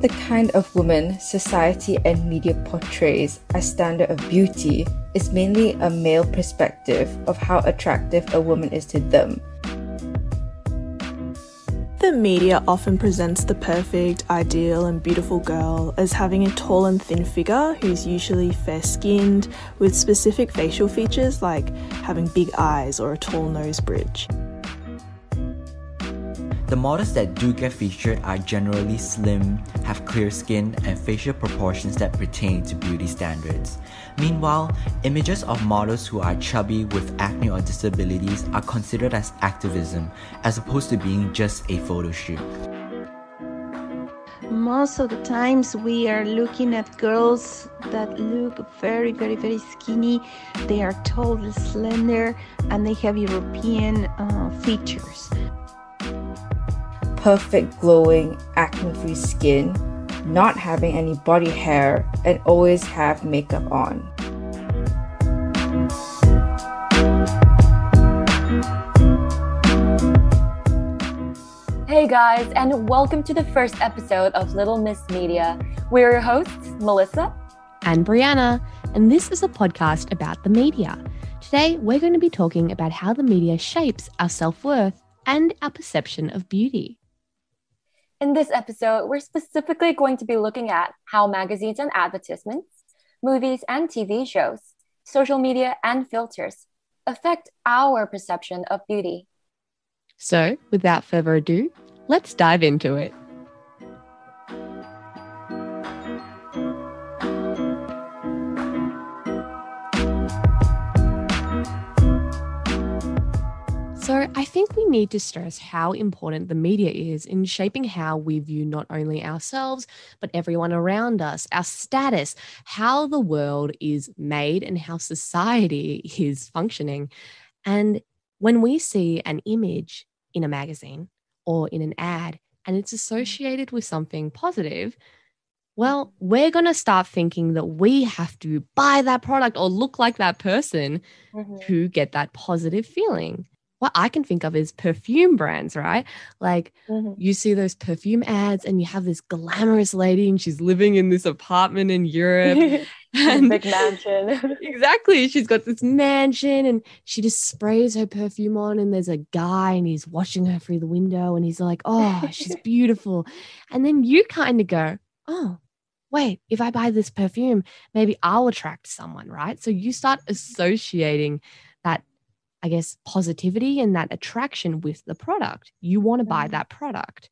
The kind of woman society and media portrays as standard of beauty is mainly a male perspective of how attractive a woman is to them. The media often presents the perfect, ideal, and beautiful girl as having a tall and thin figure who's usually fair skinned with specific facial features like having big eyes or a tall nose bridge. The models that do get featured are generally slim, have clear skin, and facial proportions that pertain to beauty standards. Meanwhile, images of models who are chubby with acne or disabilities are considered as activism, as opposed to being just a photo shoot. Most of the times, we are looking at girls that look very, very, very skinny. They are tall, slender, and they have European uh, features perfect, glowing, acne free skin, not having any body hair, and always have makeup on. Hey guys, and welcome to the first episode of Little Miss Media. We're your hosts, Melissa and Breanna, and this is a podcast about the media. Today, we're going to be talking about how the media shapes our self worth and our perception of beauty. In this episode, we're specifically going to be looking at how magazines and advertisements, movies and TV shows, social media and filters affect our perception of beauty. So, without further ado, let's dive into it. So, I think we need to stress how important the media is in shaping how we view not only ourselves, but everyone around us, our status, how the world is made, and how society is functioning. And when we see an image in a magazine or in an ad and it's associated with something positive, well, we're going to start thinking that we have to buy that product or look like that person mm-hmm. to get that positive feeling what I can think of is perfume brands, right? Like mm-hmm. you see those perfume ads and you have this glamorous lady and she's living in this apartment in Europe. and big mansion. exactly. She's got this mansion and she just sprays her perfume on and there's a guy and he's watching her through the window and he's like, "Oh, she's beautiful." and then you kind of go, "Oh, wait, if I buy this perfume, maybe I'll attract someone, right? So you start associating that I guess, positivity and that attraction with the product. You want to buy mm-hmm. that product.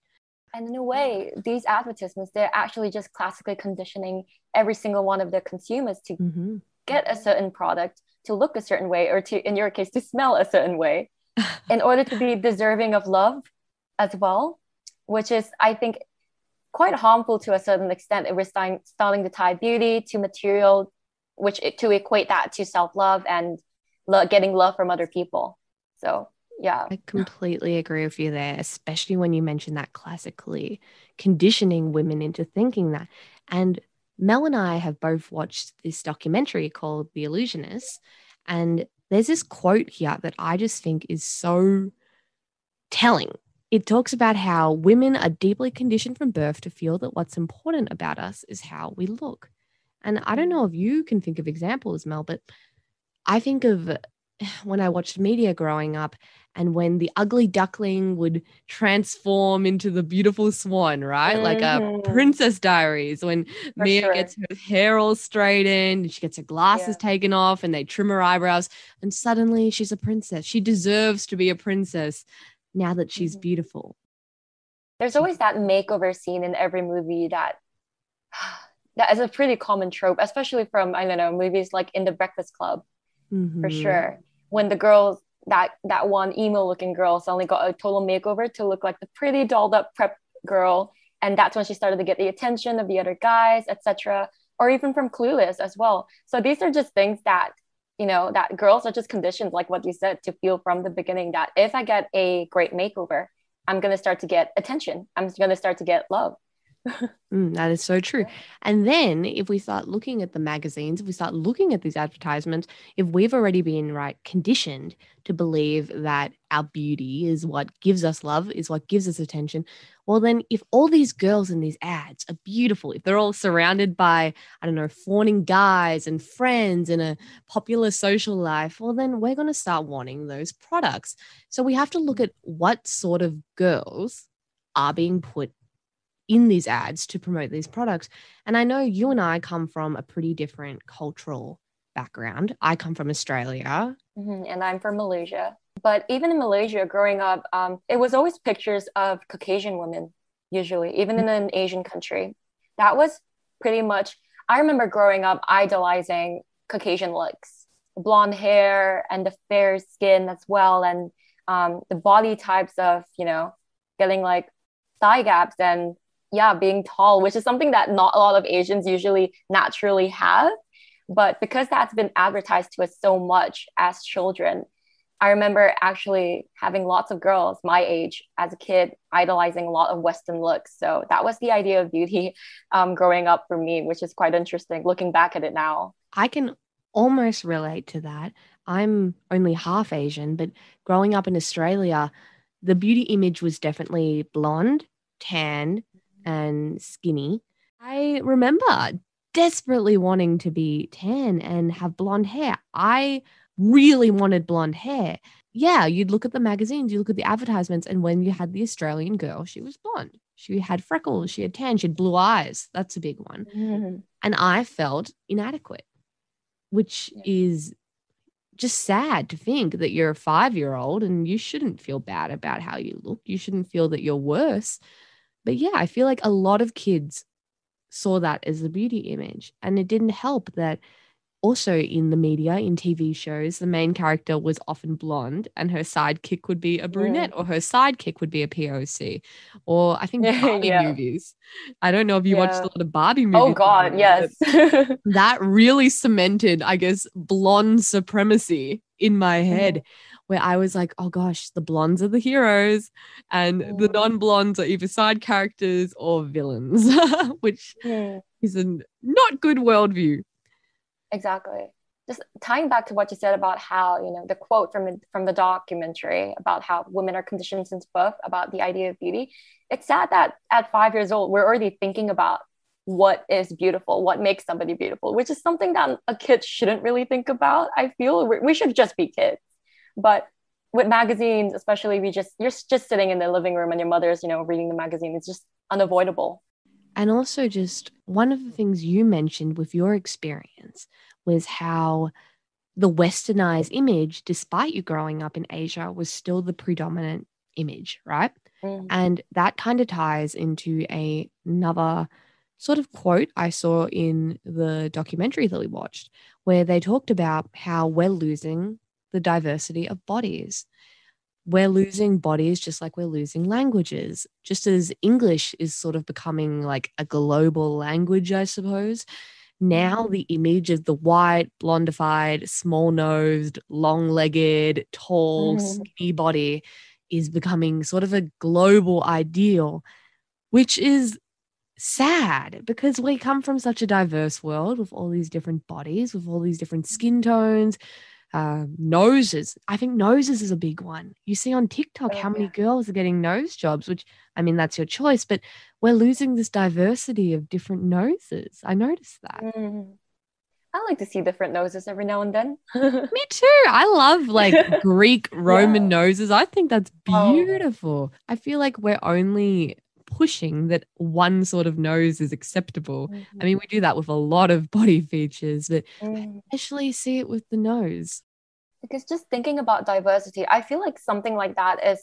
And in a way, these advertisements, they're actually just classically conditioning every single one of the consumers to mm-hmm. get a certain product, to look a certain way, or to, in your case, to smell a certain way in order to be deserving of love as well, which is, I think, quite harmful to a certain extent. We're starting, starting to tie beauty to material, which to equate that to self love and lo- getting love from other people. So yeah. I completely agree with you there, especially when you mention that classically conditioning women into thinking that. And Mel and I have both watched this documentary called The Illusionist. And there's this quote here that I just think is so telling. It talks about how women are deeply conditioned from birth to feel that what's important about us is how we look. And I don't mm. know if you can think of examples, Mel, but I think of when I watched media growing up and when the ugly duckling would transform into the beautiful swan, right? Mm-hmm. Like a mm-hmm. Princess Diaries, when For Mia sure. gets her hair all straightened and she gets her glasses yeah. taken off and they trim her eyebrows, and suddenly she's a princess. She deserves to be a princess now that she's mm-hmm. beautiful. There's always that makeover scene in every movie that that is a pretty common trope, especially from I don't know movies like In the Breakfast Club mm-hmm. for sure. When the girls that that one emo looking girl suddenly got a total makeover to look like the pretty dolled up prep girl, and that's when she started to get the attention of the other guys, etc. Or even from Clueless as well. So these are just things that you know that girls are just conditioned, like what you said, to feel from the beginning that if I get a great makeover, I'm gonna start to get attention. I'm gonna start to get love. Mm, that is so true. And then if we start looking at the magazines, if we start looking at these advertisements, if we've already been right conditioned to believe that our beauty is what gives us love, is what gives us attention, well, then if all these girls in these ads are beautiful, if they're all surrounded by, I don't know, fawning guys and friends in a popular social life, well, then we're going to start wanting those products. So we have to look at what sort of girls are being put in these ads to promote these products. And I know you and I come from a pretty different cultural background. I come from Australia. Mm-hmm. And I'm from Malaysia. But even in Malaysia, growing up, um, it was always pictures of Caucasian women, usually, even in an Asian country. That was pretty much, I remember growing up idolizing Caucasian looks, blonde hair and the fair skin as well. And um, the body types of, you know, getting like thigh gaps and yeah, being tall, which is something that not a lot of Asians usually naturally have. But because that's been advertised to us so much as children, I remember actually having lots of girls my age as a kid idolizing a lot of Western looks. So that was the idea of beauty um, growing up for me, which is quite interesting looking back at it now. I can almost relate to that. I'm only half Asian, but growing up in Australia, the beauty image was definitely blonde, tan, and skinny. I remember desperately wanting to be tan and have blonde hair. I really wanted blonde hair. Yeah, you'd look at the magazines, you look at the advertisements, and when you had the Australian girl, she was blonde. She had freckles, she had tan, she had blue eyes. That's a big one. Mm-hmm. And I felt inadequate, which yeah. is just sad to think that you're a five year old and you shouldn't feel bad about how you look. You shouldn't feel that you're worse. But yeah, I feel like a lot of kids saw that as the beauty image. And it didn't help that also in the media, in TV shows, the main character was often blonde and her sidekick would be a brunette yeah. or her sidekick would be a POC. Or I think Barbie yeah. movies. I don't know if you yeah. watched a lot of Barbie oh, movies. Oh, God, yes. that really cemented, I guess, blonde supremacy in my head. Where I was like, oh gosh, the blondes are the heroes and mm. the non blondes are either side characters or villains, which mm. is a not good worldview. Exactly. Just tying back to what you said about how, you know, the quote from, from the documentary about how women are conditioned since birth about the idea of beauty. It's sad that at five years old, we're already thinking about what is beautiful, what makes somebody beautiful, which is something that a kid shouldn't really think about. I feel we should just be kids but with magazines, especially, we just you're just sitting in the living room and your mother's, you know, reading the magazine. It's just unavoidable. And also, just one of the things you mentioned with your experience was how the westernized image, despite you growing up in Asia, was still the predominant image, right? Mm. And that kind of ties into a, another sort of quote I saw in the documentary that we watched, where they talked about how we're losing the diversity of bodies. We're losing bodies just like we're losing languages, just as English is sort of becoming like a global language, I suppose. Now, the image of the white, blondified, small nosed, long legged, tall, mm. skinny body is becoming sort of a global ideal, which is sad because we come from such a diverse world with all these different bodies, with all these different skin tones, uh, noses. I think noses is a big one. You see on TikTok oh, how many girls are getting nose jobs, which I mean, that's your choice, but we're losing this diversity of different noses. I noticed that. Mm. I like to see different noses every now and then. Me too. I love like Greek Roman yeah. noses. I think that's oh. beautiful. Oh. I feel like we're only pushing that one sort of nose is acceptable. Mm-hmm. I mean, we do that with a lot of body features, but mm. especially see it with the nose. Because just thinking about diversity, I feel like something like that is.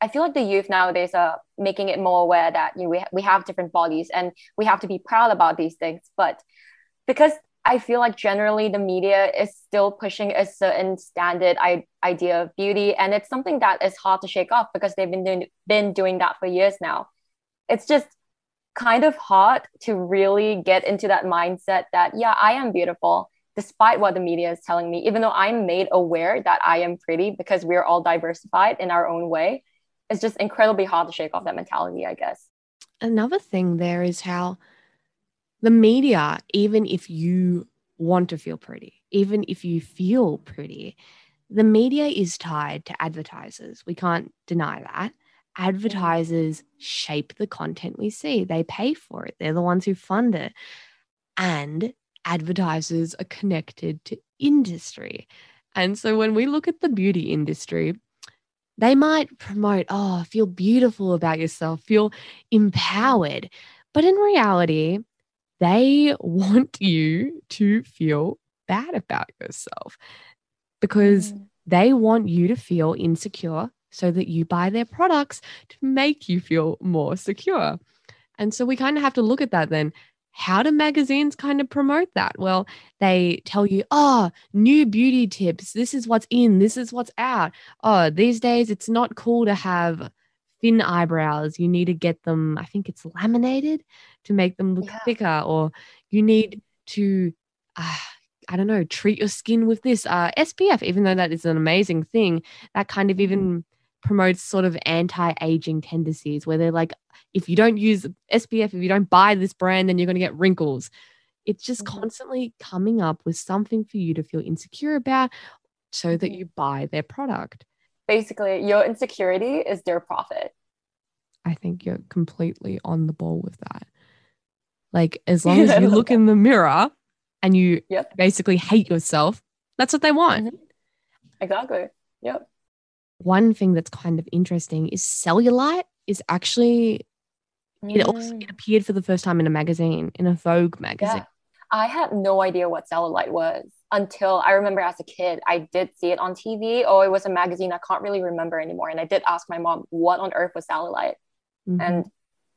I feel like the youth nowadays are making it more aware that you know, we, we have different bodies and we have to be proud about these things. But because I feel like generally the media is still pushing a certain standard I- idea of beauty, and it's something that is hard to shake off because they've been doing been doing that for years now. It's just kind of hard to really get into that mindset that yeah, I am beautiful despite what the media is telling me. Even though I'm made aware that I am pretty because we're all diversified in our own way, it's just incredibly hard to shake off that mentality, I guess. another thing there is how the media, even if you want to feel pretty, even if you feel pretty, the media is tied to advertisers. We can't deny that. Mm-hmm. Advertisers shape the content we see, they pay for it, they're the ones who fund it. And advertisers are connected to industry. And so when we look at the beauty industry, they might promote, oh, feel beautiful about yourself, feel empowered. But in reality, they want you to feel bad about yourself because mm. they want you to feel insecure so that you buy their products to make you feel more secure. And so we kind of have to look at that then. How do magazines kind of promote that? Well, they tell you, oh, new beauty tips. This is what's in, this is what's out. Oh, these days it's not cool to have thin eyebrows. You need to get them, I think it's laminated to make them look yeah. thicker, or you need to, uh, I don't know, treat your skin with this uh, SPF, even though that is an amazing thing. That kind of even promotes sort of anti-aging tendencies where they're like if you don't use SPF if you don't buy this brand then you're going to get wrinkles it's just mm-hmm. constantly coming up with something for you to feel insecure about so that mm-hmm. you buy their product basically your insecurity is their profit i think you're completely on the ball with that like as long as you look in the mirror and you yep. basically hate yourself that's what they want mm-hmm. exactly yep one thing that's kind of interesting is cellulite is actually mm. it also it appeared for the first time in a magazine in a Vogue magazine. Yeah. I had no idea what cellulite was until I remember as a kid I did see it on TV. Oh, it was a magazine. I can't really remember anymore. And I did ask my mom what on earth was cellulite, mm-hmm. and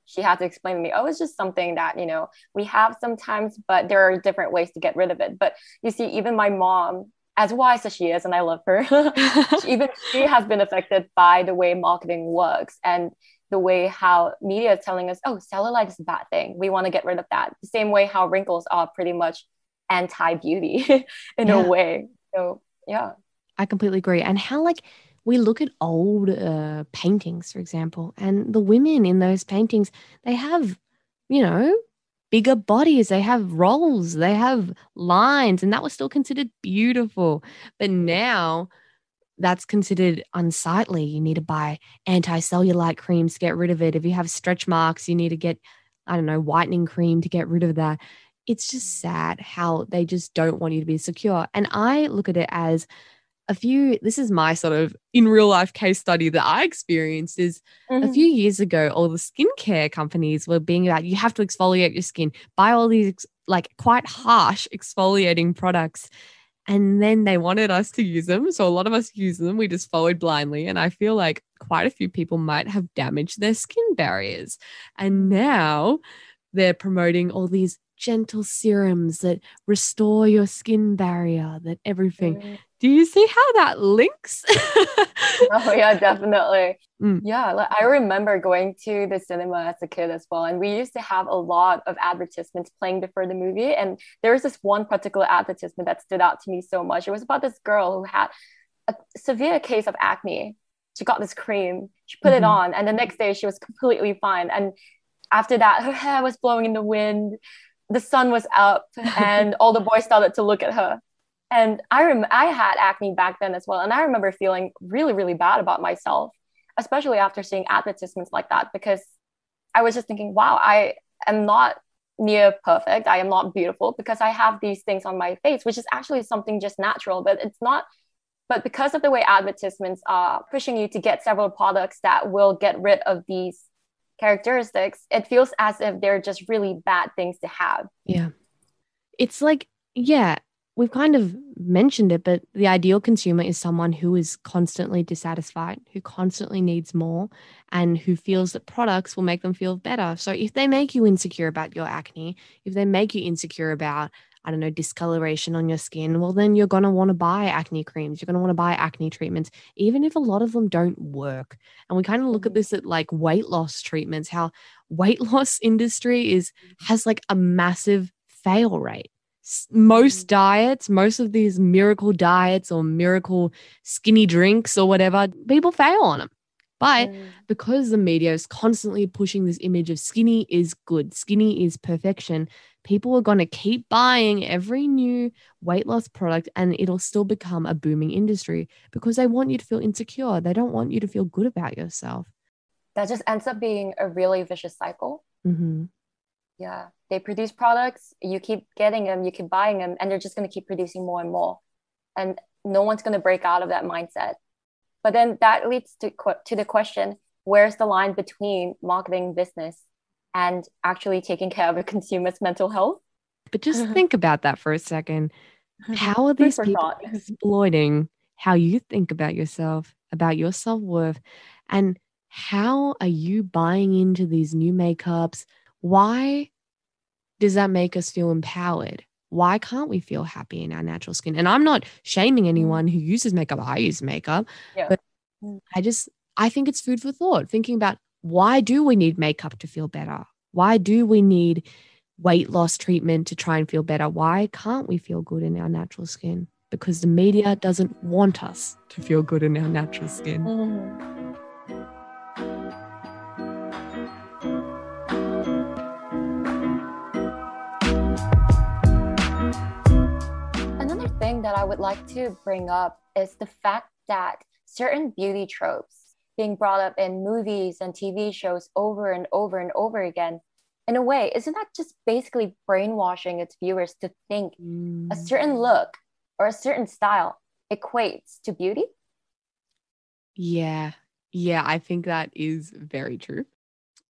she had to explain to me, oh, it's just something that you know we have sometimes, but there are different ways to get rid of it. But you see, even my mom as wise as she is, and I love her, even she has been affected by the way marketing works and the way how media is telling us, oh, cellulite is a bad thing. We want to get rid of that. The same way how wrinkles are pretty much anti beauty in yeah. a way. So, yeah. I completely agree. And how, like, we look at old uh, paintings, for example, and the women in those paintings, they have, you know, bigger bodies, they have rolls, they have lines, and that was still considered beautiful. But now that's considered unsightly. You need to buy anti cellulite creams to get rid of it. If you have stretch marks, you need to get, I don't know, whitening cream to get rid of that. It's just mm. sad how they just don't want you to be secure. And I look at it as a few this is my sort of in real life case study that I experienced is mm-hmm. a few years ago all the skincare companies were being about you have to exfoliate your skin buy all these like quite harsh exfoliating products. And then they wanted us to use them. So a lot of us use them. We just followed blindly. And I feel like quite a few people might have damaged their skin barriers. And now they're promoting all these gentle serums that restore your skin barrier, that everything. Mm. Do you see how that links? oh yeah, definitely. Mm. Yeah, like I remember going to the cinema as a kid as well, and we used to have a lot of advertisements playing before the movie. And there was this one particular advertisement that stood out to me so much. It was about this girl who had a severe case of acne. She got this cream, she put mm-hmm. it on, and the next day she was completely fine. And after that, her hair was blowing in the wind the sun was up and all the boys started to look at her. And i rem- i had acne back then as well. And i remember feeling really really bad about myself especially after seeing advertisements like that because i was just thinking wow i am not near perfect. I am not beautiful because i have these things on my face which is actually something just natural but it's not but because of the way advertisements are pushing you to get several products that will get rid of these characteristics, it feels as if they're just really bad things to have. Yeah. It's like, yeah, we've kind of mentioned it, but the ideal consumer is someone who is constantly dissatisfied, who constantly needs more, and who feels that products will make them feel better. So if they make you insecure about your acne, if they make you insecure about I don't know, discoloration on your skin, well, then you're going to want to buy acne creams. You're going to want to buy acne treatments, even if a lot of them don't work. And we kind of look at mm-hmm. this at like weight loss treatments, how weight loss industry is has like a massive fail rate. Most mm. diets, most of these miracle diets or miracle skinny drinks or whatever, people fail on them. But mm. because the media is constantly pushing this image of skinny is good, skinny is perfection, people are going to keep buying every new weight loss product and it'll still become a booming industry because they want you to feel insecure. They don't want you to feel good about yourself. That just ends up being a really vicious cycle. Mm-hmm. Yeah. They produce products, you keep getting them, you keep buying them, and they're just going to keep producing more and more. And no one's going to break out of that mindset. But then that leads to, to the question where's the line between marketing business and actually taking care of a consumer's mental health? But just think about that for a second. How are these people exploiting how you think about yourself, about your self worth, and how are you buying into these new makeups? Why does that make us feel empowered? Why can't we feel happy in our natural skin? And I'm not shaming mm. anyone who uses makeup. I use makeup, yeah. but mm. I just, I think it's food for thought, thinking about why do we need makeup to feel better? Why do we need weight loss treatment to try and feel better? Why can't we feel good in our natural skin? Because the media doesn't want us to feel good in our natural skin. That I would like to bring up is the fact that certain beauty tropes being brought up in movies and TV shows over and over and over again, in a way, isn't that just basically brainwashing its viewers to think mm. a certain look or a certain style equates to beauty? Yeah. Yeah, I think that is very true.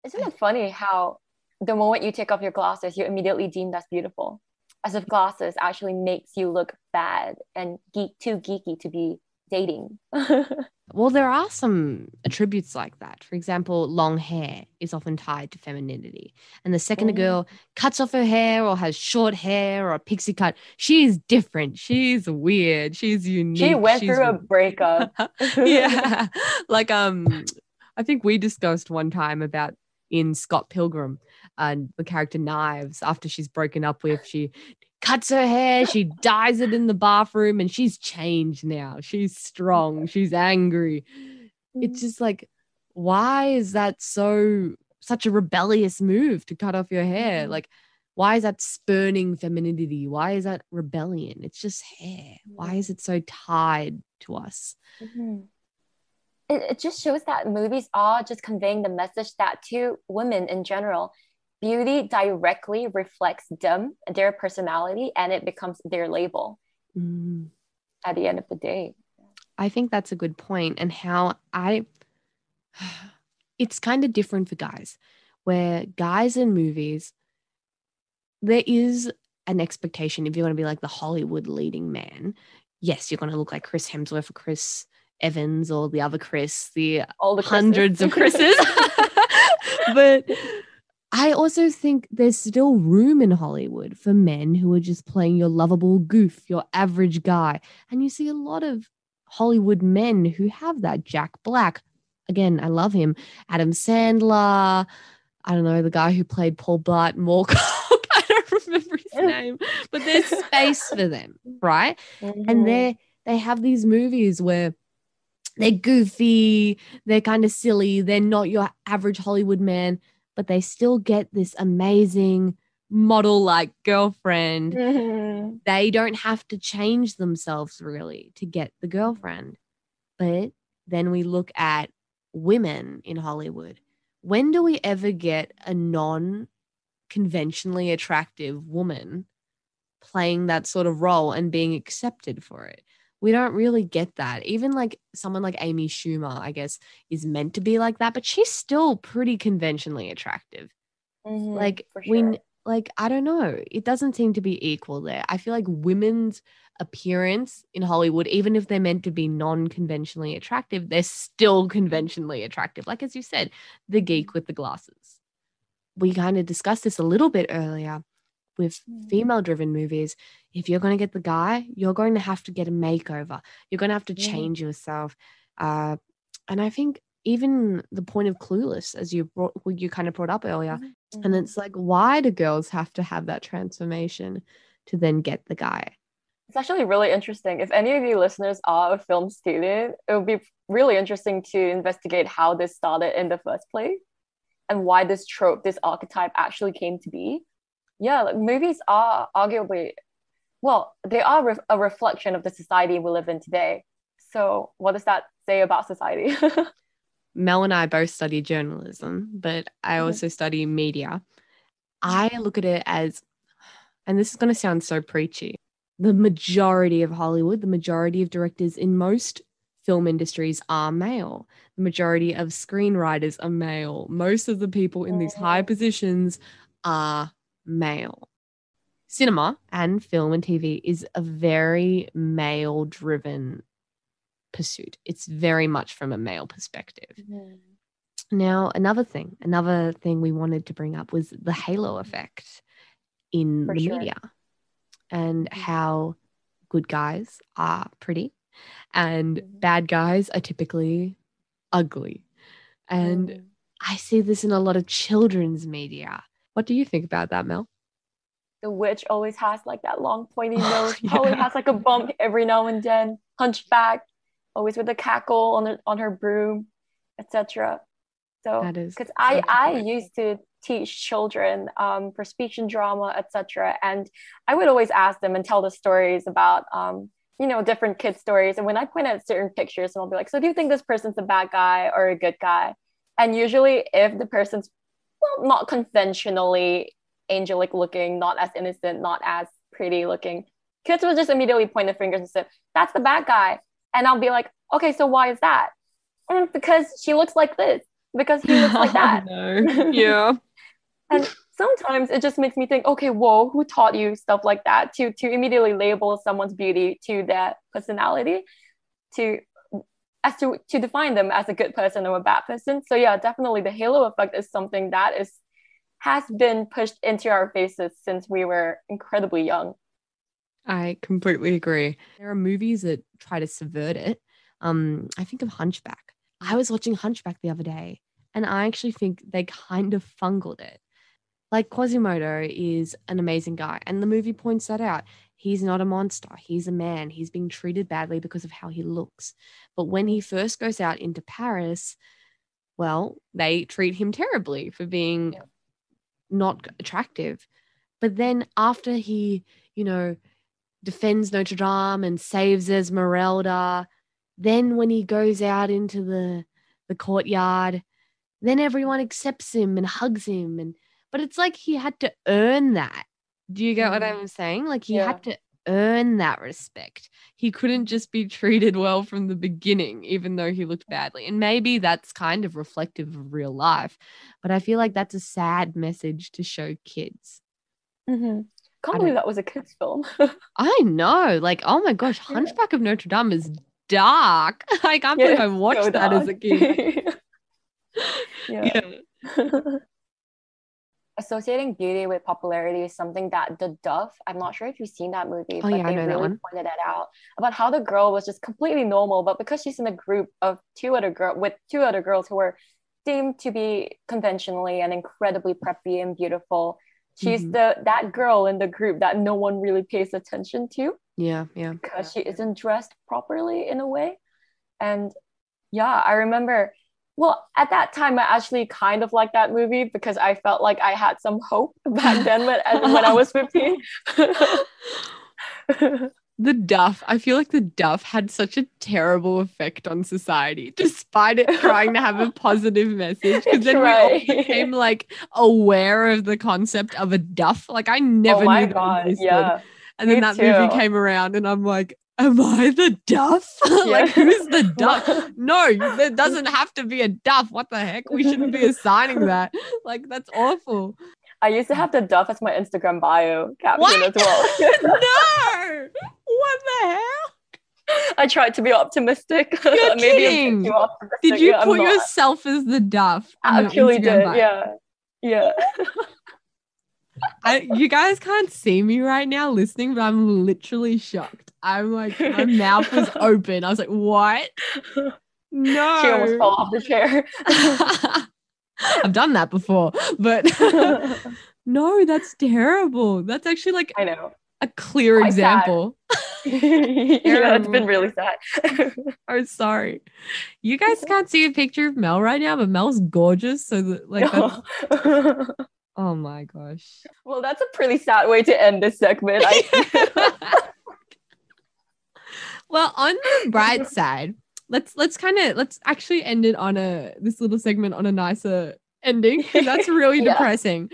Isn't it funny how the moment you take off your glasses, you're immediately deemed as beautiful? As if glasses actually makes you look bad and geek too geeky to be dating. well, there are some attributes like that. For example, long hair is often tied to femininity. And the second a girl mm. cuts off her hair or has short hair or a pixie cut, she's different. She's weird. She's unique. She went she's... through a breakup. yeah. like um I think we discussed one time about in Scott Pilgrim and the character Knives after she's broken up with. She cuts her hair, she dyes it in the bathroom, and she's changed now. She's strong, she's angry. It's mm. just like, why is that so such a rebellious move to cut off your hair? Mm-hmm. Like, why is that spurning femininity? Why is that rebellion? It's just hair. Why is it so tied to us? Mm-hmm. It, it just shows that movies are just conveying the message that to women in general, beauty directly reflects them, their personality, and it becomes their label mm. at the end of the day. I think that's a good point, and how I, it's kind of different for guys, where guys in movies, there is an expectation if you're going to be like the Hollywood leading man. Yes, you're going to look like Chris Hemsworth or Chris Evans or the other Chris, the, All the hundreds of Chris's. but I also think there's still room in Hollywood for men who are just playing your lovable goof, your average guy. And you see a lot of Hollywood men who have that. Jack Black, again, I love him. Adam Sandler, I don't know, the guy who played Paul Blart Mall Cop. I don't remember his name, but there's space for them, right? Mm-hmm. And they they have these movies where they're goofy, they're kind of silly, they're not your average Hollywood man but they still get this amazing model like girlfriend. Mm-hmm. They don't have to change themselves really to get the girlfriend. But then we look at women in Hollywood. When do we ever get a non conventionally attractive woman playing that sort of role and being accepted for it? We don't really get that. Even like someone like Amy Schumer, I guess, is meant to be like that, but she's still pretty conventionally attractive. Mm-hmm, like sure. when like I don't know, it doesn't seem to be equal there. I feel like women's appearance in Hollywood, even if they're meant to be non-conventionally attractive, they're still conventionally attractive. Like as you said, the geek with the glasses. We kind of discussed this a little bit earlier with mm. female driven movies, if you're going to get the guy, you're going to have to get a makeover. You're going to have to change yeah. yourself. Uh, and I think even the point of clueless, as you brought, you kind of brought up earlier, mm-hmm. and it's like, why do girls have to have that transformation to then get the guy? It's actually really interesting. If any of you listeners are a film student, it would be really interesting to investigate how this started in the first place and why this trope, this archetype actually came to be. Yeah, like movies are arguably, well, they are re- a reflection of the society we live in today. So, what does that say about society? Mel and I both study journalism, but I mm-hmm. also study media. I look at it as, and this is going to sound so preachy, the majority of Hollywood, the majority of directors in most film industries are male. The majority of screenwriters are male. Most of the people in these high oh. positions are male. Cinema and film and TV is a very male driven pursuit. It's very much from a male perspective. Mm. Now, another thing, another thing we wanted to bring up was the halo effect in For the sure. media and mm-hmm. how good guys are pretty and mm-hmm. bad guys are typically ugly. And mm. I see this in a lot of children's media. What do you think about that, Mel? The witch always has like that long pointy nose, yeah. always has like a bump every now and then, hunchback, always with a cackle on her, on her broom, etc. So that is because I I used to teach children um, for speech and drama, etc. And I would always ask them and tell the stories about um, you know different kid stories. And when I point at certain pictures, and I'll be like, "So do you think this person's a bad guy or a good guy?" And usually, if the person's well, not conventionally angelic looking, not as innocent, not as pretty looking, kids will just immediately point the fingers and say, "That's the bad guy." And I'll be like, "Okay, so why is that?" Mm, because she looks like this because he looks like that. yeah. and sometimes it just makes me think, okay, whoa, who taught you stuff like that to to immediately label someone's beauty to their personality, to as to to define them as a good person or a bad person. So yeah, definitely the halo effect is something that is has been pushed into our faces since we were incredibly young. I completely agree. There are movies that try to subvert it. Um, I think of Hunchback. I was watching Hunchback the other day, and I actually think they kind of fungled it. Like Quasimodo is an amazing guy, and the movie points that out. He's not a monster. He's a man. He's being treated badly because of how he looks. But when he first goes out into Paris, well, they treat him terribly for being not attractive. But then after he, you know, defends Notre Dame and saves Esmeralda then when he goes out into the the courtyard, then everyone accepts him and hugs him and but it's like he had to earn that. Do you get what mm. I'm saying? Like he yeah. had to earn that respect. He couldn't just be treated well from the beginning, even though he looked badly. And maybe that's kind of reflective of real life. But I feel like that's a sad message to show kids. Mm-hmm. Can't believe that was a kids' film. I know. Like, oh my gosh, Hunchback of Notre Dame is dark. I can't yeah, believe I watched so that as a kid. yeah. yeah. Associating beauty with popularity is something that the Duff, I'm not sure if you've seen that movie, oh, but yeah, they really pointed that out about how the girl was just completely normal, but because she's in a group of two other girl with two other girls who were deemed to be conventionally and incredibly preppy and beautiful, she's mm-hmm. the that girl in the group that no one really pays attention to. Yeah, yeah. Because she isn't dressed properly in a way. And yeah, I remember, well, at that time, I actually kind of liked that movie because I felt like I had some hope back then when, when I was 15. the duff i feel like the duff had such a terrible effect on society despite it trying to have a positive message because then right. we all became like aware of the concept of a duff like i oh never oh my knew God, yeah and then Me that too. movie came around, and I'm like, am I the duff? like, who's the duff? no, there doesn't have to be a duff. What the heck? We shouldn't be assigning that. Like, that's awful. I used to have the duff as my Instagram bio caption what? as well. no! What the hell? I tried to be optimistic. You're kidding. Did you yeah, put yourself as the duff? I actually did. Bio? Yeah. Yeah. I, you guys can't see me right now listening, but I'm literally shocked. I'm like, my mouth was open. I was like, what? No. She almost fell off the chair. I've done that before, but no, that's terrible. That's actually like I know a clear Quite example. yeah, it's been really sad. I'm sorry. You guys can't see a picture of Mel right now, but Mel's gorgeous. So that, like that's Oh my gosh. Well, that's a pretty sad way to end this segment. I- well, on the bright side, let's let's kind of let's actually end it on a this little segment on a nicer ending that's really depressing.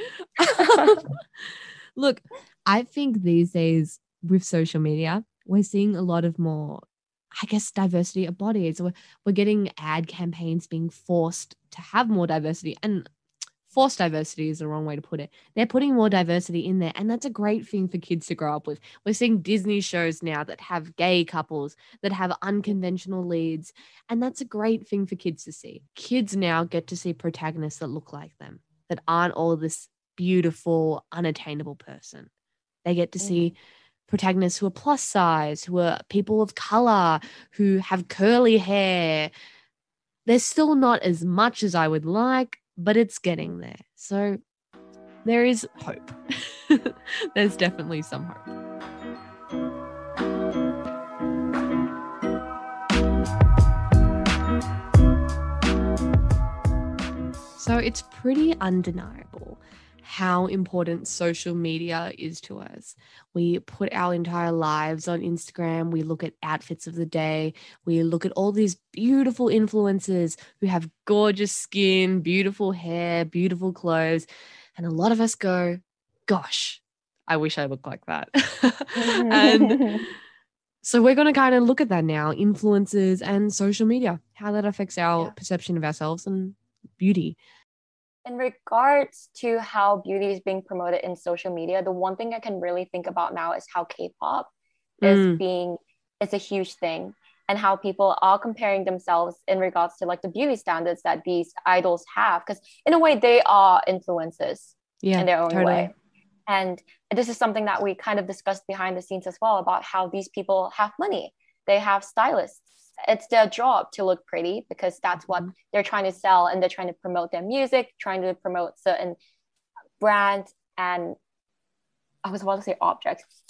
Look, I think these days with social media, we're seeing a lot of more, I guess, diversity of bodies. We're, we're getting ad campaigns being forced to have more diversity. And forced diversity is the wrong way to put it. They're putting more diversity in there, and that's a great thing for kids to grow up with. We're seeing Disney shows now that have gay couples, that have unconventional leads, and that's a great thing for kids to see. Kids now get to see protagonists that look like them, that aren't all this beautiful, unattainable person. They get to see mm-hmm. protagonists who are plus size, who are people of color, who have curly hair. There's still not as much as I would like, but it's getting there. So there is hope. There's definitely some hope. So it's pretty undeniable how important social media is to us. We put our entire lives on Instagram. We look at outfits of the day. We look at all these beautiful influencers who have gorgeous skin, beautiful hair, beautiful clothes. And a lot of us go, gosh, I wish I looked like that. and so we're going to kind of look at that now influences and social media, how that affects our yeah. perception of ourselves and beauty in regards to how beauty is being promoted in social media, the one thing I can really think about now is how K-pop mm. is being it's a huge thing and how people are comparing themselves in regards to like the beauty standards that these idols have because in a way they are influences yeah, in their own totally. way and this is something that we kind of discussed behind the scenes as well about how these people have money they have stylists it's their job to look pretty because that's what mm-hmm. they're trying to sell and they're trying to promote their music trying to promote certain brands and i was about to say objects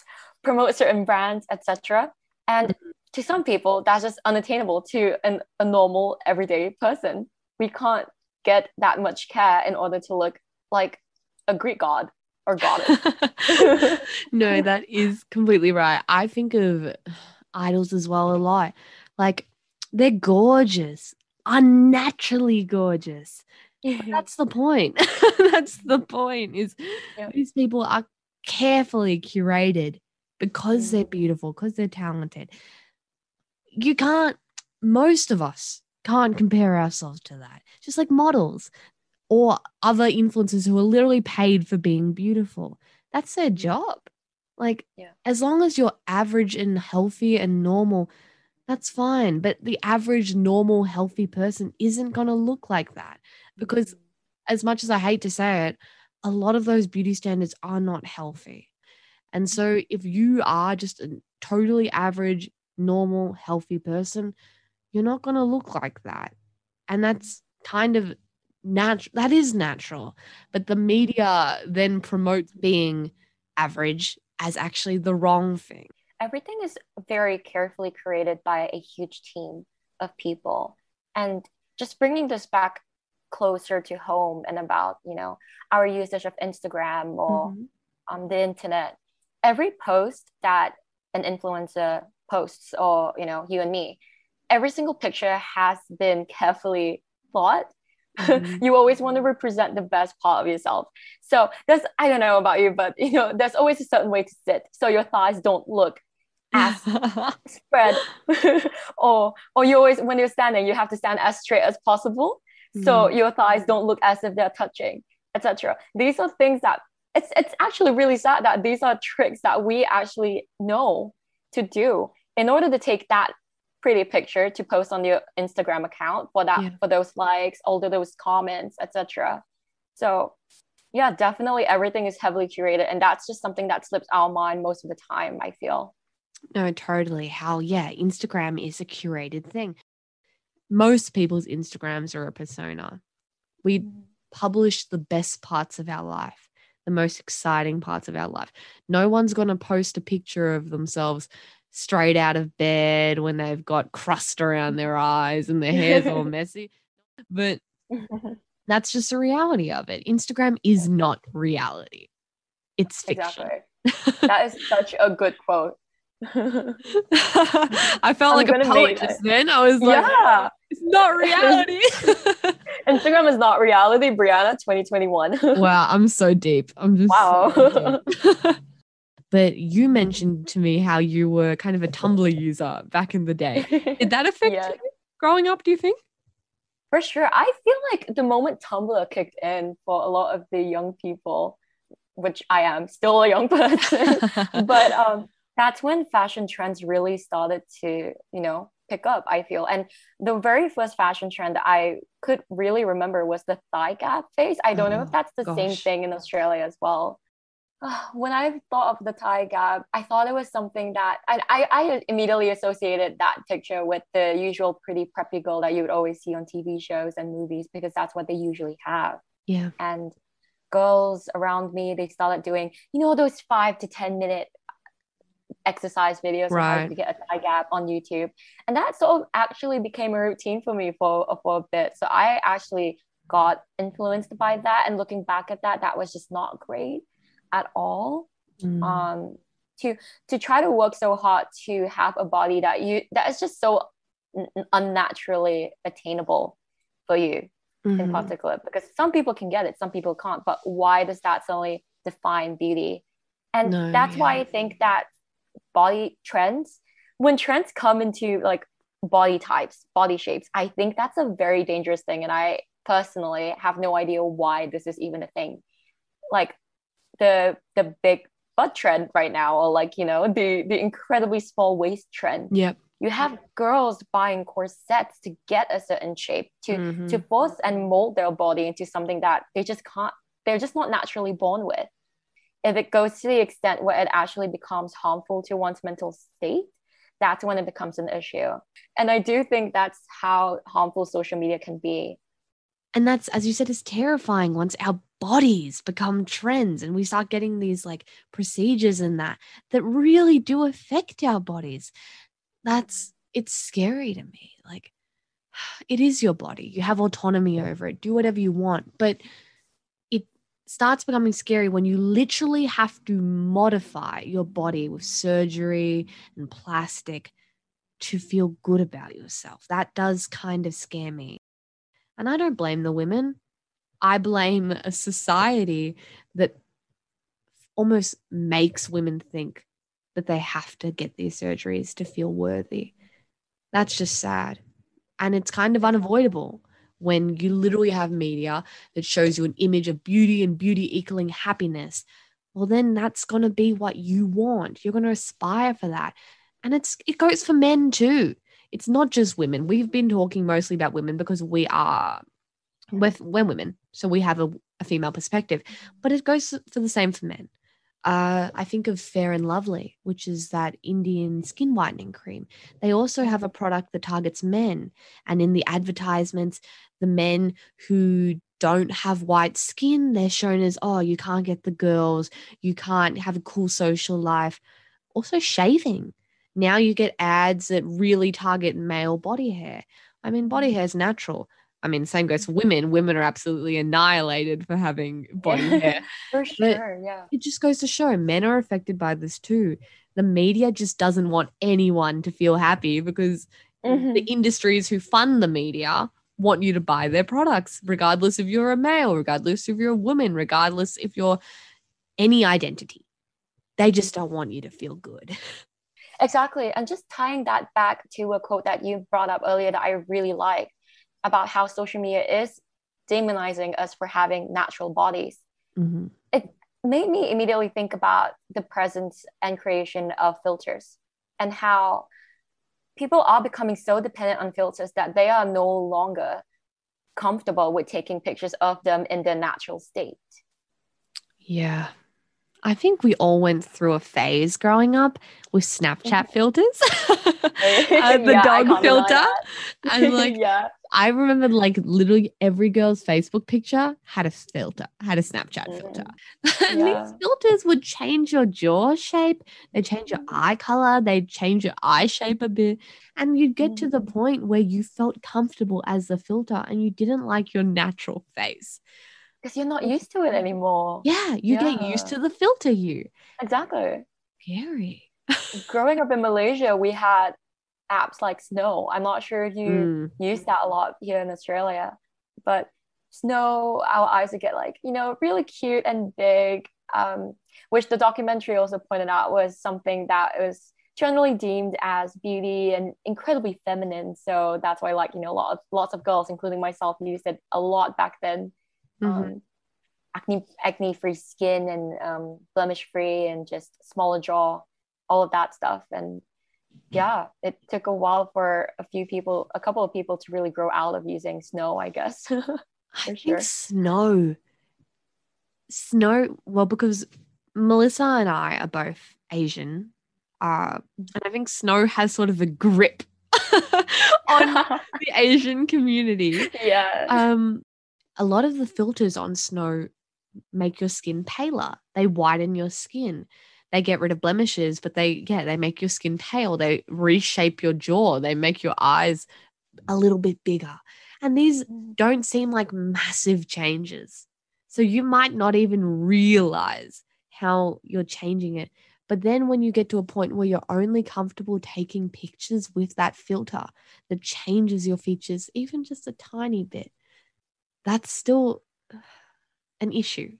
promote certain brands etc and mm-hmm. to some people that's just unattainable to an, a normal everyday person. We can't get that much care in order to look like a greek god or goddess. No that is completely right. I think of idols as well a lot like they're gorgeous, unnaturally gorgeous. Mm-hmm. that's the point. that's the point is these people are carefully curated because they're beautiful, because they're talented. You can't, most of us can't compare ourselves to that. Just like models or other influencers who are literally paid for being beautiful. That's their job. Like, yeah. as long as you're average and healthy and normal, that's fine. But the average, normal, healthy person isn't going to look like that because, mm. as much as I hate to say it, a lot of those beauty standards are not healthy. And so, mm. if you are just a totally average, normal, healthy person, you're not going to look like that. And that's kind of natural. That is natural. But the media then promotes being average as actually the wrong thing everything is very carefully created by a huge team of people and just bringing this back closer to home and about you know our usage of instagram or mm-hmm. um, the internet every post that an influencer posts or you know you and me every single picture has been carefully thought mm-hmm. you always want to represent the best part of yourself so there's i don't know about you but you know there's always a certain way to sit so your thighs don't look as spread. Or or you always when you're standing you have to stand as straight as possible. So mm. your thighs don't look as if they're touching etc these are things that it's it's actually really sad that these are tricks that we actually know to do in order to take that pretty picture to post on your instagram account for that yeah. for those likes all those comments etc so yeah definitely everything is heavily curated and that's just something that slips our mind most of the time i feel no, totally. How, yeah, Instagram is a curated thing. Most people's Instagrams are a persona. We mm. publish the best parts of our life, the most exciting parts of our life. No one's going to post a picture of themselves straight out of bed when they've got crust around their eyes and their hair's all messy. But that's just the reality of it. Instagram is not reality. It's fiction. Exactly. that is such a good quote. I felt I'm like a poet just then. I was like, yeah. it's not reality. Instagram is not reality, Breanna 2021. wow, I'm so deep. I'm just Wow. but you mentioned to me how you were kind of a Tumblr user back in the day. Did that affect yeah. you growing up, do you think? For sure. I feel like the moment Tumblr kicked in for a lot of the young people, which I am still a young person, but um that's when fashion trends really started to, you know, pick up, I feel. And the very first fashion trend I could really remember was the thigh gap phase. I don't oh, know if oh, that's the gosh. same thing in Australia as well. Ah, when I thought of the thigh gap, I thought it was something that I, I, I immediately associated that picture with the usual pretty preppy girl that you would always see on TV shows and movies because that's what they usually have. Yeah. And girls around me, they started doing, you know, those five to 10 minute exercise videos right. how to get a thigh gap on YouTube. And that sort of actually became a routine for me for, for a bit. So I actually got influenced by that. And looking back at that, that was just not great at all. Mm. Um, to to try to work so hard to have a body that you that is just so unnaturally attainable for you mm-hmm. in particular because some people can get it some people can't but why does that suddenly define beauty and no, that's yeah. why i think that body trends. When trends come into like body types body shapes i think that's a very dangerous thing and i personally have no idea why this is even a thing. Like the the big butt trend right now or like you know the the incredibly small waist trend. Yep. You have girls buying corsets to get a certain shape to mm-hmm. to force and mold their body into something that they just can't they're just not naturally born with if it goes to the extent where it actually becomes harmful to one's mental state that's when it becomes an issue. And i do think that's how harmful social media can be. And that's as you said is terrifying once our bodies become trends and we start getting these like procedures and that that really do affect our bodies. That's it's scary to me. Like it is your body. You have autonomy over it. Do whatever you want. But starts becoming scary when you literally have to modify your body with surgery and plastic to feel good about yourself that does kind of scare me and i don't blame the women I blame a society that almost makes women think that they have to get these surgeries to feel worthy. That's just sad. And it's kind of unavoidable when you literally have media that shows you an image of beauty and beauty equaling happiness. Well, then that's going to be what you want. You're going to aspire for that. And it's it goes for men too. It's not just women. We've been talking mostly about women because we are with we're women, so we have a, a female perspective, but it goes for the same for men. Uh, I think of Fair and Lovely, which is that Indian skin whitening cream. They also have a product that targets men. And in the advertisements, the men who don't have white skin, they're shown as, oh, you can't get the girls, you can't have a cool social life. Also, shaving. Now you get ads that really target male body hair. I mean, body hair is natural. I mean, same goes for women. Women are absolutely annihilated for having body yeah, hair. For sure, yeah. It just goes to show men are affected by this too. The media just doesn't want anyone to feel happy because mm-hmm. the industries who fund the media want you to buy their products, regardless if you're a male, regardless if you're a woman, regardless if you're any identity. They just don't want you to feel good. Exactly. And just tying that back to a quote that you brought up earlier that I really like about how social media is demonizing us for having natural bodies. Mm-hmm. It made me immediately think about the presence and creation of filters and how people are becoming so dependent on filters that they are no longer comfortable with taking pictures of them in their natural state. Yeah. I think we all went through a phase growing up with Snapchat filters, uh, the yeah, dog filter, and like, yeah. I remember like literally every girl's Facebook picture had a filter, had a Snapchat mm. filter. and yeah. these filters would change your jaw shape, they change your eye color, they change your eye shape a bit. And you'd get mm. to the mm. point where you felt comfortable as the filter and you didn't like your natural face. Because you're not used to it anymore. Yeah, you yeah. get used to the filter you. Exactly. Scary. Growing up in Malaysia, we had apps like Snow. I'm not sure if you mm. use that a lot here in Australia, but Snow, our eyes would get like, you know, really cute and big, um, which the documentary also pointed out was something that was generally deemed as beauty and incredibly feminine. So that's why, like, you know, a lot of lots of girls, including myself, used it a lot back then. Mm-hmm. Um, acne acne free skin and um, blemish free and just smaller jaw, all of that stuff. And yeah, it took a while for a few people, a couple of people to really grow out of using snow, I guess. I think snow, snow, well, because Melissa and I are both Asian, uh, and I think snow has sort of a grip on the Asian community. Yeah. Um, a lot of the filters on snow make your skin paler. They widen your skin they get rid of blemishes, but they, yeah, they make your skin pale. They reshape your jaw. They make your eyes a little bit bigger. And these mm. don't seem like massive changes. So you might not even realize how you're changing it. But then when you get to a point where you're only comfortable taking pictures with that filter that changes your features even just a tiny bit, that's still an issue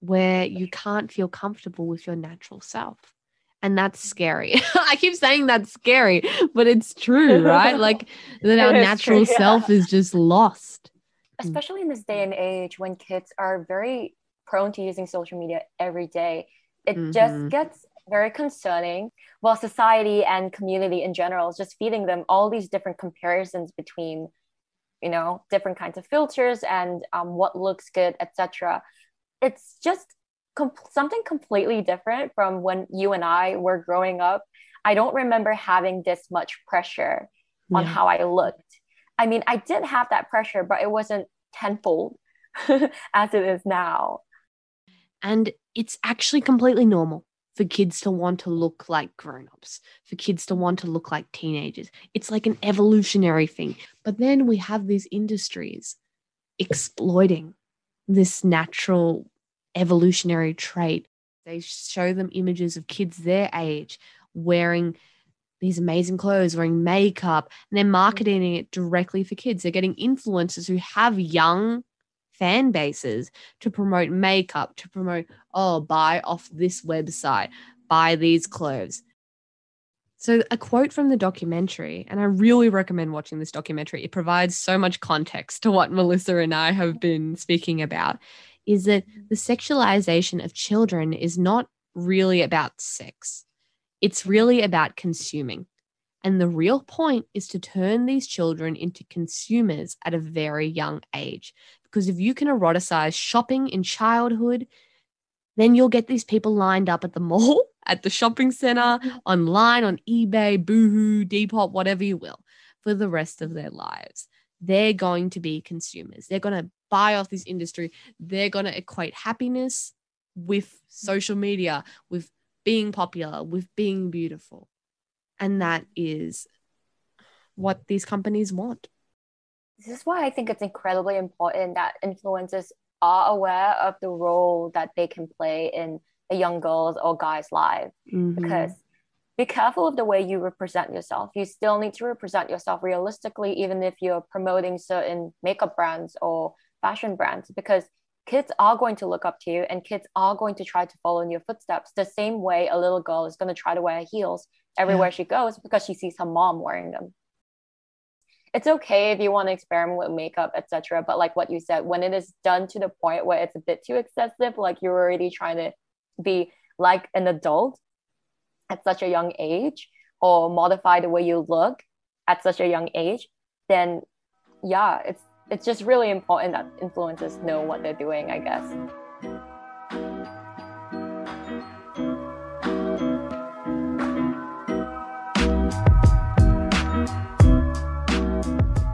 where you can't feel comfortable with your natural self. And that's scary. I keep saying that's scary, but it's true, right? Like that our natural true, yeah. self is just lost. Especially in this day and age when kids are very prone to using social media every day, it mm-hmm. just gets very concerning. While society and community in general is just feeding them all these different comparisons between, you know, different kinds of filters and um, what looks good, etc it's just com- something completely different from when you and I were growing up. I don't remember having this much pressure on how I looked. I mean, I did have that pressure, but it wasn't tenfold as it is now. And it's actually completely normal for kids to want to look like grown-ups, for kids to want to look like teenagers. It's like an evolutionary thing. But then we have these industries exploiting this natural evolutionary trait. They show them images of kids their age wearing these amazing clothes, wearing makeup, and they're mm-hmm. marketing it directly for kids. They're getting influencers who have young fan bases to promote makeup, to promote, oh, buy off this website, buy these clothes. So, a quote from the documentary, and I really recommend watching this documentary. It provides so much context to what Melissa and I have been speaking about. Is that the sexualization of children is not really about sex, it's really about consuming. And the real point is to turn these children into consumers at a very young age. Because if you can eroticize shopping in childhood, then you'll get these people lined up at the mall, at the shopping center, mm-hmm. online, on eBay, Boohoo, Depop, whatever you will, for the rest of their lives. They're going to be consumers. They're going to buy off this industry. They're going to equate happiness with social media, with being popular, with being beautiful. And that is what these companies want. This is why I think it's incredibly important that influencers are aware of the role that they can play in a young girl's or guy's life mm-hmm. because be careful of the way you represent yourself you still need to represent yourself realistically even if you're promoting certain makeup brands or fashion brands because kids are going to look up to you and kids are going to try to follow in your footsteps the same way a little girl is going to try to wear heels everywhere yeah. she goes because she sees her mom wearing them it's okay if you want to experiment with makeup etc but like what you said when it is done to the point where it's a bit too excessive like you're already trying to be like an adult at such a young age or modify the way you look at such a young age then yeah it's it's just really important that influencers know what they're doing i guess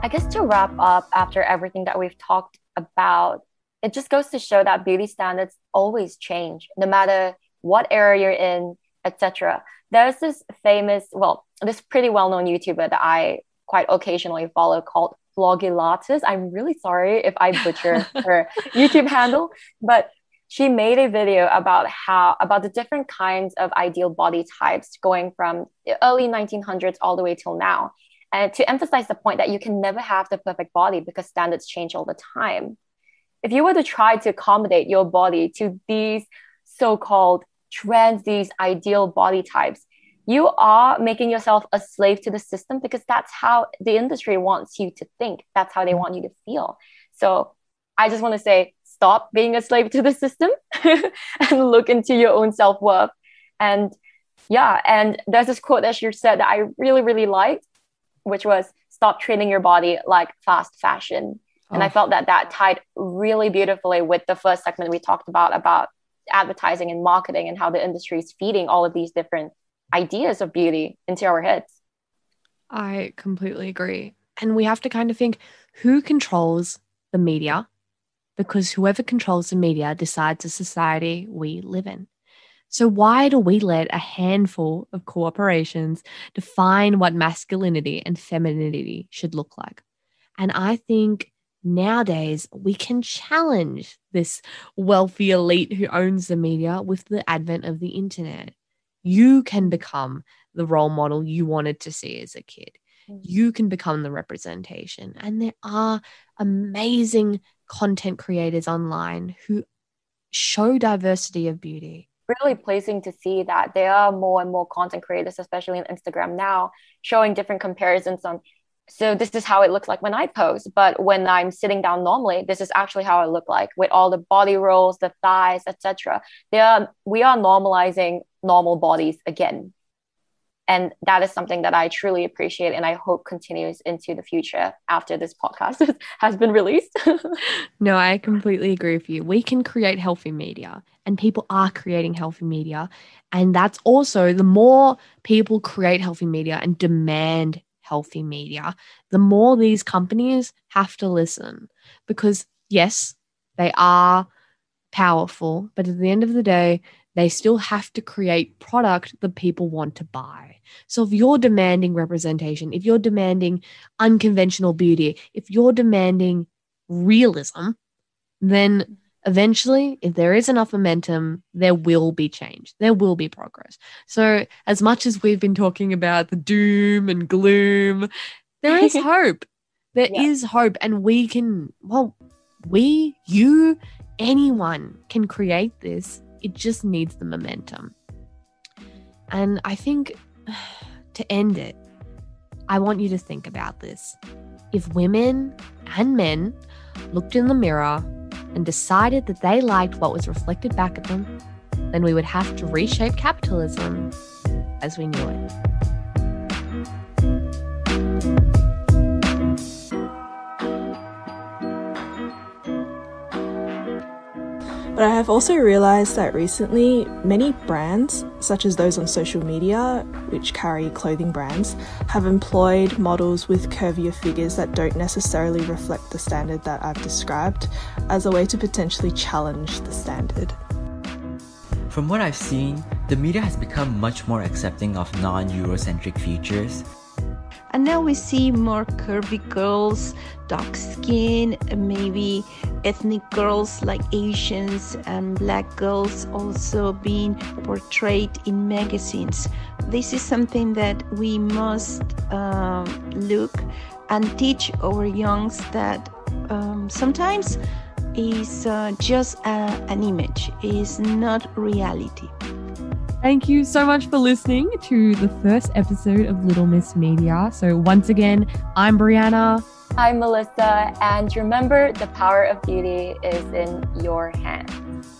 guess to wrap up after everything that we've talked about, it just goes to show that beauty standards always change, no matter what area you're in, etc. There's this famous, well, this pretty well-known YouTuber that I quite occasionally follow called Blogilates. I'm really sorry if I butcher her YouTube handle, but she made a video about how about the different kinds of ideal body types going from the early 1900s all the way till now and to emphasize the point that you can never have the perfect body because standards change all the time. If you were to try to accommodate your body to these so-called trends these ideal body types you are making yourself a slave to the system because that's how the industry wants you to think. That's how they mm-hmm. want you to feel. So i just want to say stop being a slave to the system and look into your own self-worth. And yeah and there's this quote that she said that i really really liked which was stop treating your body like fast fashion and i oh. felt that that tied really beautifully with the first segment we talked about about advertising and marketing and how the industry is feeding all of these different ideas of beauty into our heads i completely agree and we have to kind of think who controls the media because whoever controls the media decides the society we live in. So, why do we let a handful of corporations define what masculinity and femininity should look like? And I think nowadays we can challenge this wealthy elite who owns the media with the advent of the internet. You can become the role model you wanted to see as a kid. Mm. You can become the representation. And there are amazing content creators online who show diversity of beauty really pleasing to see that there are more and more content creators, especially on Instagram now, showing different comparisons on. So this is how it looks like when I post, but when I'm sitting down normally, this is actually how I look like with all the body rolls, the thighs, etc. They are we are normalizing normal bodies again and that is something that i truly appreciate and i hope continues into the future after this podcast has been released. No i completely agree with you. We can create healthy media and people are creating healthy media. And that's also the more people create healthy media and demand healthy media the more these companies have to listen because yes they are powerful but at the end of the day they still have to create product that people want to buy. So if you're demanding representation, if you're demanding unconventional beauty, if you're demanding realism, then eventually, if there is enough momentum, there will be change. There will be progress. So, as much as we've been talking about the doom and gloom, there is hope. There yeah. is hope. And we can, well, we, you, anyone can create this it just needs the momentum. And I think to end it, I want you to think about this. If women and men looked in the mirror and decided that they liked what was reflected back at them, then we would have to reshape capitalism as we knew it. But I have also realized that recently, many brands, such as those on social media, which carry clothing brands, have employed models with curvier figures that don't necessarily reflect the standard that I've described as a way to potentially challenge the standard. From what I've seen, the media has become much more accepting of non Eurocentric features and now we see more curvy girls, dark skin, maybe ethnic girls like Asians and black girls also being portrayed in magazines. This is something that we must um, look and teach our youngs that um, sometimes is uh, just a, an image, is not reality. Thank you so much for listening to the first episode of Little Miss Media. So, once again, I'm Breanna. I'm Melissa. And remember, the power of beauty is in your hands.